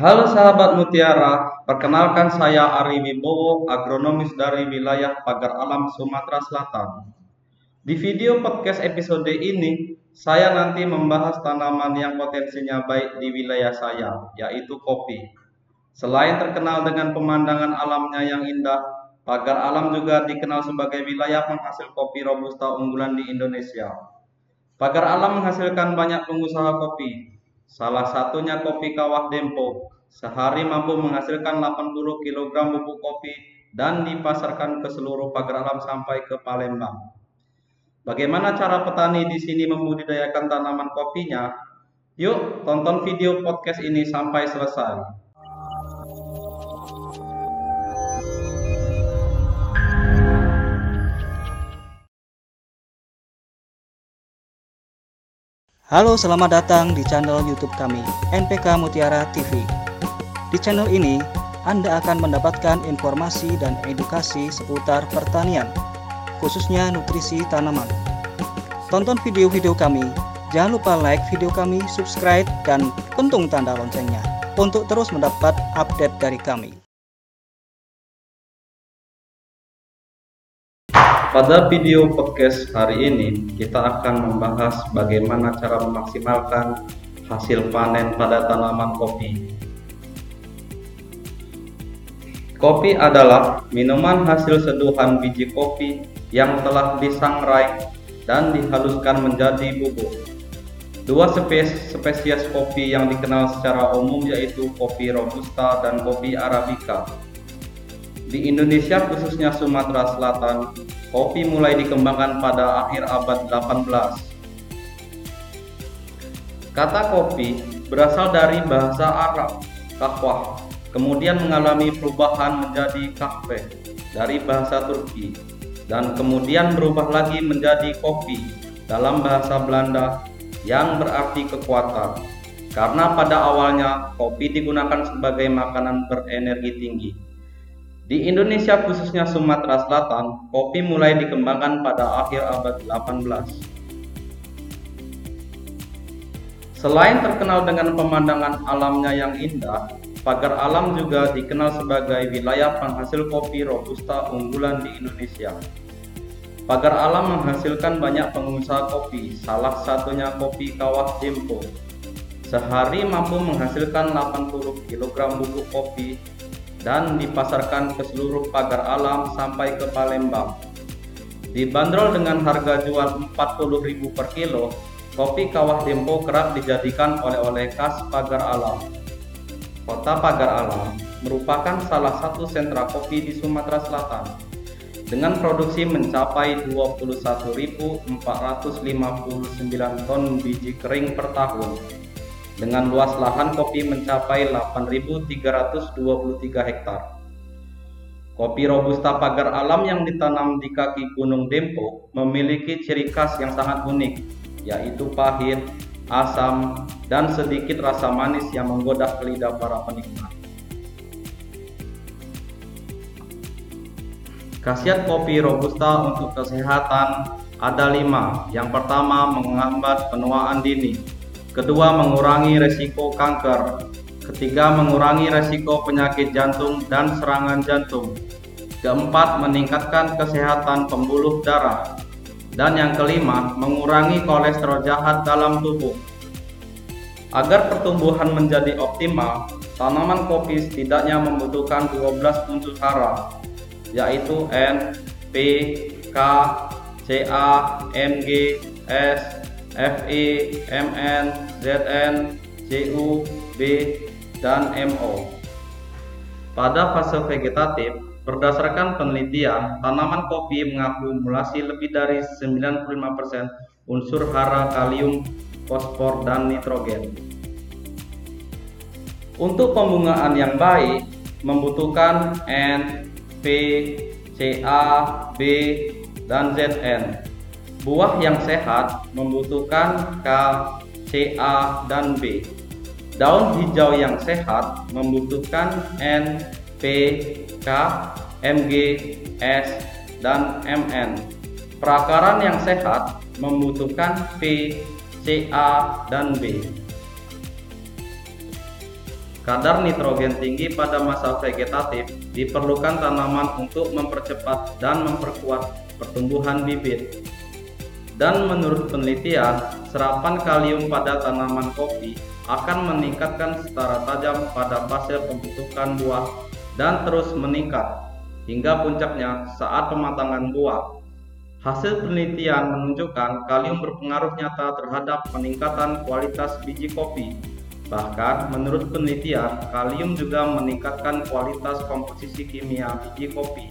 Halo sahabat Mutiara, perkenalkan saya Ari Wibowo, agronomis dari wilayah Pagar Alam Sumatera Selatan. Di video podcast episode ini, saya nanti membahas tanaman yang potensinya baik di wilayah saya, yaitu kopi. Selain terkenal dengan pemandangan alamnya yang indah, Pagar Alam juga dikenal sebagai wilayah penghasil kopi robusta unggulan di Indonesia. Pagar Alam menghasilkan banyak pengusaha kopi, Salah satunya kopi kawah Dempo. Sehari mampu menghasilkan 80 kg bubuk kopi dan dipasarkan ke seluruh pagar alam sampai ke Palembang. Bagaimana cara petani di sini membudidayakan tanaman kopinya? Yuk, tonton video podcast ini sampai selesai. Halo, selamat datang di channel YouTube kami, NPK Mutiara TV. Di channel ini, Anda akan mendapatkan informasi dan edukasi seputar pertanian, khususnya nutrisi tanaman. Tonton video-video kami, jangan lupa like video kami, subscribe, dan pentung tanda loncengnya untuk terus mendapat update dari kami. Pada video podcast hari ini, kita akan membahas bagaimana cara memaksimalkan hasil panen pada tanaman kopi. Kopi adalah minuman hasil seduhan biji kopi yang telah disangrai dan dihaluskan menjadi bubuk. Dua spesies, spesies kopi yang dikenal secara umum yaitu kopi robusta dan kopi arabica. Di Indonesia khususnya Sumatera Selatan, kopi mulai dikembangkan pada akhir abad 18. Kata kopi berasal dari bahasa Arab, kahwah, kemudian mengalami perubahan menjadi kahve dari bahasa Turki, dan kemudian berubah lagi menjadi kopi dalam bahasa Belanda yang berarti kekuatan. Karena pada awalnya kopi digunakan sebagai makanan berenergi tinggi. Di Indonesia khususnya Sumatera Selatan, kopi mulai dikembangkan pada akhir abad 18. Selain terkenal dengan pemandangan alamnya yang indah, Pagar Alam juga dikenal sebagai wilayah penghasil kopi robusta unggulan di Indonesia. Pagar Alam menghasilkan banyak pengusaha kopi, salah satunya kopi Kawah Dempo. Sehari mampu menghasilkan 80 kg bubuk kopi dan dipasarkan ke seluruh pagar alam sampai ke Palembang. Dibanderol dengan harga jual 40.000 per kilo, kopi Kawah Dempo kerap dijadikan oleh-oleh khas pagar alam. Kota Pagar Alam merupakan salah satu sentra kopi di Sumatera Selatan dengan produksi mencapai 21.459 ton biji kering per tahun dengan luas lahan kopi mencapai 8.323 hektar. Kopi Robusta Pagar Alam yang ditanam di kaki Gunung Dempo memiliki ciri khas yang sangat unik, yaitu pahit, asam, dan sedikit rasa manis yang menggoda lidah para penikmat. Khasiat kopi Robusta untuk kesehatan ada lima. Yang pertama, menghambat penuaan dini kedua mengurangi resiko kanker, ketiga mengurangi resiko penyakit jantung dan serangan jantung, keempat meningkatkan kesehatan pembuluh darah, dan yang kelima mengurangi kolesterol jahat dalam tubuh. Agar pertumbuhan menjadi optimal, tanaman kopi setidaknya membutuhkan 12 unsur hara, yaitu N, P, K, Ca, Mg, S, Fe, Mn, Zn, Cu, B, dan Mo. Pada fase vegetatif, berdasarkan penelitian, tanaman kopi mengakumulasi lebih dari 95% unsur hara kalium, fosfor, dan nitrogen. Untuk pembungaan yang baik, membutuhkan N, P, CA, B, dan ZN. Buah yang sehat membutuhkan K, CA, dan B. Daun hijau yang sehat membutuhkan N, P, K, Mg, S, dan Mn. Perakaran yang sehat membutuhkan P, Ca, dan B. Kadar nitrogen tinggi pada masa vegetatif diperlukan tanaman untuk mempercepat dan memperkuat pertumbuhan bibit. Dan menurut penelitian, serapan kalium pada tanaman kopi akan meningkatkan secara tajam pada fase pembentukan buah dan terus meningkat hingga puncaknya saat pematangan buah. Hasil penelitian menunjukkan kalium berpengaruh nyata terhadap peningkatan kualitas biji kopi Bahkan, menurut penelitian, kalium juga meningkatkan kualitas komposisi kimia biji kopi.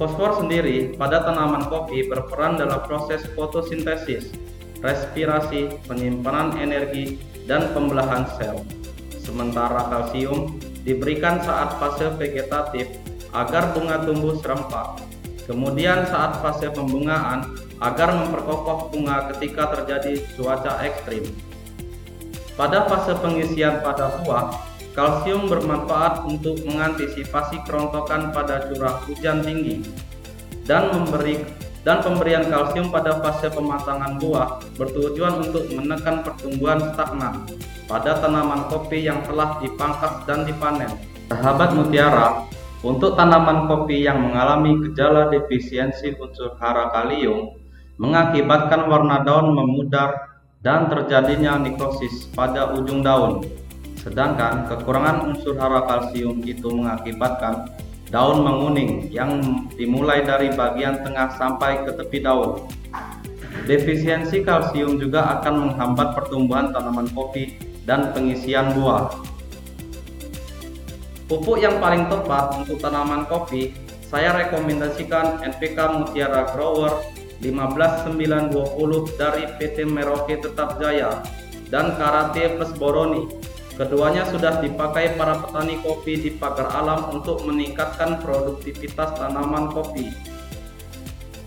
Fosfor sendiri pada tanaman kopi berperan dalam proses fotosintesis, respirasi, penyimpanan energi, dan pembelahan sel. Sementara kalsium diberikan saat fase vegetatif agar bunga tumbuh serempak. Kemudian saat fase pembungaan agar memperkokoh bunga ketika terjadi cuaca ekstrim. Pada fase pengisian pada buah, kalsium bermanfaat untuk mengantisipasi kerontokan pada curah hujan tinggi dan memberi dan pemberian kalsium pada fase pematangan buah bertujuan untuk menekan pertumbuhan stagnan pada tanaman kopi yang telah dipangkas dan dipanen. Sahabat mutiara, untuk tanaman kopi yang mengalami gejala defisiensi unsur hara kalium mengakibatkan warna daun memudar dan terjadinya nekrosis pada ujung daun. Sedangkan kekurangan unsur hara kalsium itu mengakibatkan daun menguning yang dimulai dari bagian tengah sampai ke tepi daun. Defisiensi kalsium juga akan menghambat pertumbuhan tanaman kopi dan pengisian buah. Pupuk yang paling tepat untuk tanaman kopi, saya rekomendasikan NPK Mutiara Grower 15920 dari PT Merauke Tetap Jaya dan Karate Plus Boroni. Keduanya sudah dipakai para petani kopi di pagar alam untuk meningkatkan produktivitas tanaman kopi.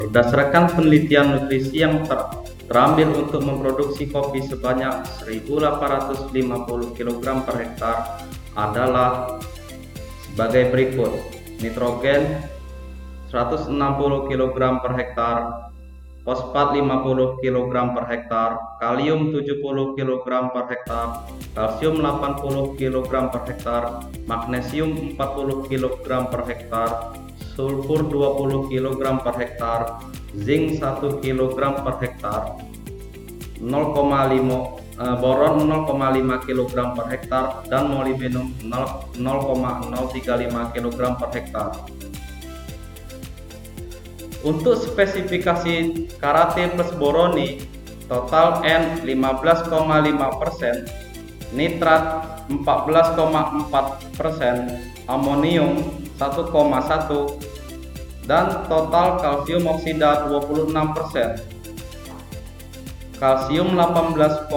Berdasarkan penelitian nutrisi yang ter terambil untuk memproduksi kopi sebanyak 1850 kg per hektar adalah sebagai berikut. Nitrogen 160 kg per hektar, fosfat 50 kg per hektar, kalium 70 kg per hektar, kalsium 80 kg per hektar, magnesium 40 kg per hektar, sulfur 20 kg per hektar, zinc 1 kg per hektar, 0,5 eh, boron 0,5 kg per hektar dan molybdenum 0,035 kg per hektar. Untuk spesifikasi karate plus boroni total N 15,5%, nitrat 14,4%, amonium 1,1 dan total kalsium oksida 26%. Kalsium 18,6%,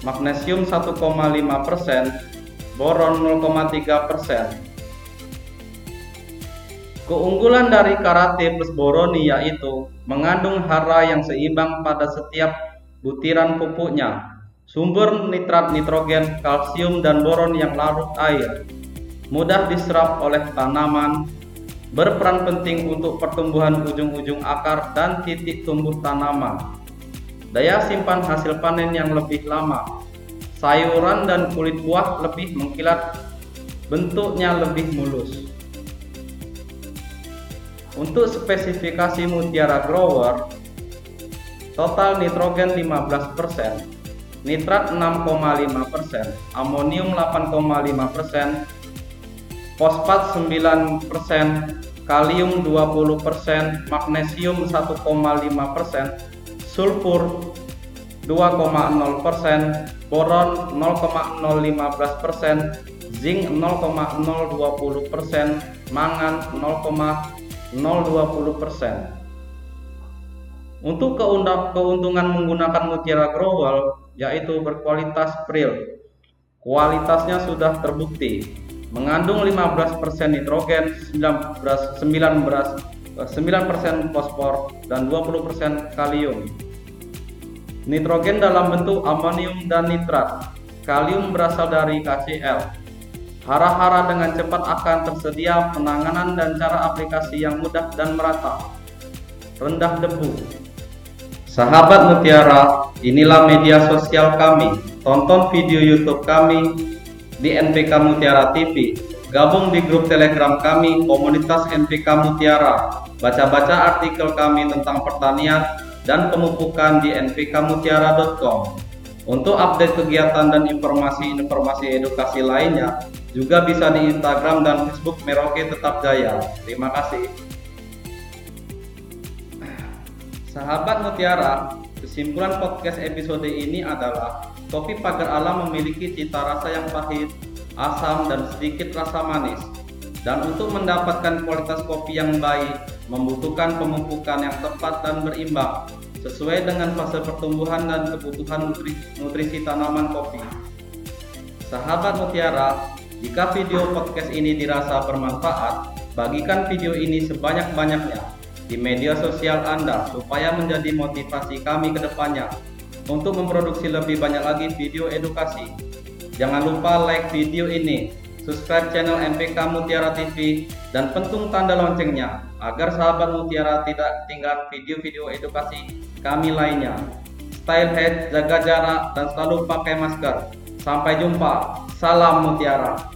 magnesium 1,5%, boron 0,3%. Keunggulan dari karate plus boroni yaitu mengandung hara yang seimbang pada setiap butiran pupuknya, sumber nitrat nitrogen, kalsium, dan boron yang larut air, mudah diserap oleh tanaman, berperan penting untuk pertumbuhan ujung-ujung akar dan titik tumbuh tanaman, daya simpan hasil panen yang lebih lama, sayuran dan kulit buah lebih mengkilat, bentuknya lebih mulus. Untuk spesifikasi Mutiara Grower, total nitrogen 15%, nitrat 6,5%, amonium 8,5%, fosfat 9%, kalium 20%, magnesium 1,5%, sulfur 2,0%, boron 0,015%, zinc 0,020%, mangan 0, 0,20%. Untuk keuntungan menggunakan mutiara growel yaitu berkualitas pril. Kualitasnya sudah terbukti, mengandung 15% nitrogen, 19%, 9% fosfor, dan 20% kalium. Nitrogen dalam bentuk amonium dan nitrat. Kalium berasal dari KCl. Hara-hara dengan cepat akan tersedia penanganan dan cara aplikasi yang mudah dan merata. Rendah debu. Sahabat Mutiara, inilah media sosial kami. Tonton video YouTube kami di NPK Mutiara TV. Gabung di grup Telegram kami, komunitas NPK Mutiara. Baca-baca artikel kami tentang pertanian dan pemupukan di npkmutiara.com. Untuk update kegiatan dan informasi-informasi edukasi lainnya, juga bisa di Instagram dan Facebook Merauke Tetap Jaya. Terima kasih. Sahabat Mutiara, kesimpulan podcast episode ini adalah kopi pagar alam memiliki cita rasa yang pahit, asam, dan sedikit rasa manis. Dan untuk mendapatkan kualitas kopi yang baik, membutuhkan pemupukan yang tepat dan berimbang sesuai dengan fase pertumbuhan dan kebutuhan nutrisi, nutrisi tanaman kopi. Sahabat Mutiara, jika video podcast ini dirasa bermanfaat, bagikan video ini sebanyak-banyaknya di media sosial Anda supaya menjadi motivasi kami ke depannya untuk memproduksi lebih banyak lagi video edukasi. Jangan lupa like video ini, subscribe channel MPK Mutiara TV, dan pentung tanda loncengnya agar sahabat Mutiara tidak ketinggalan video-video edukasi kami lainnya. Style head, jaga jarak, dan selalu pakai masker. Sampai jumpa. Salam Mutiara.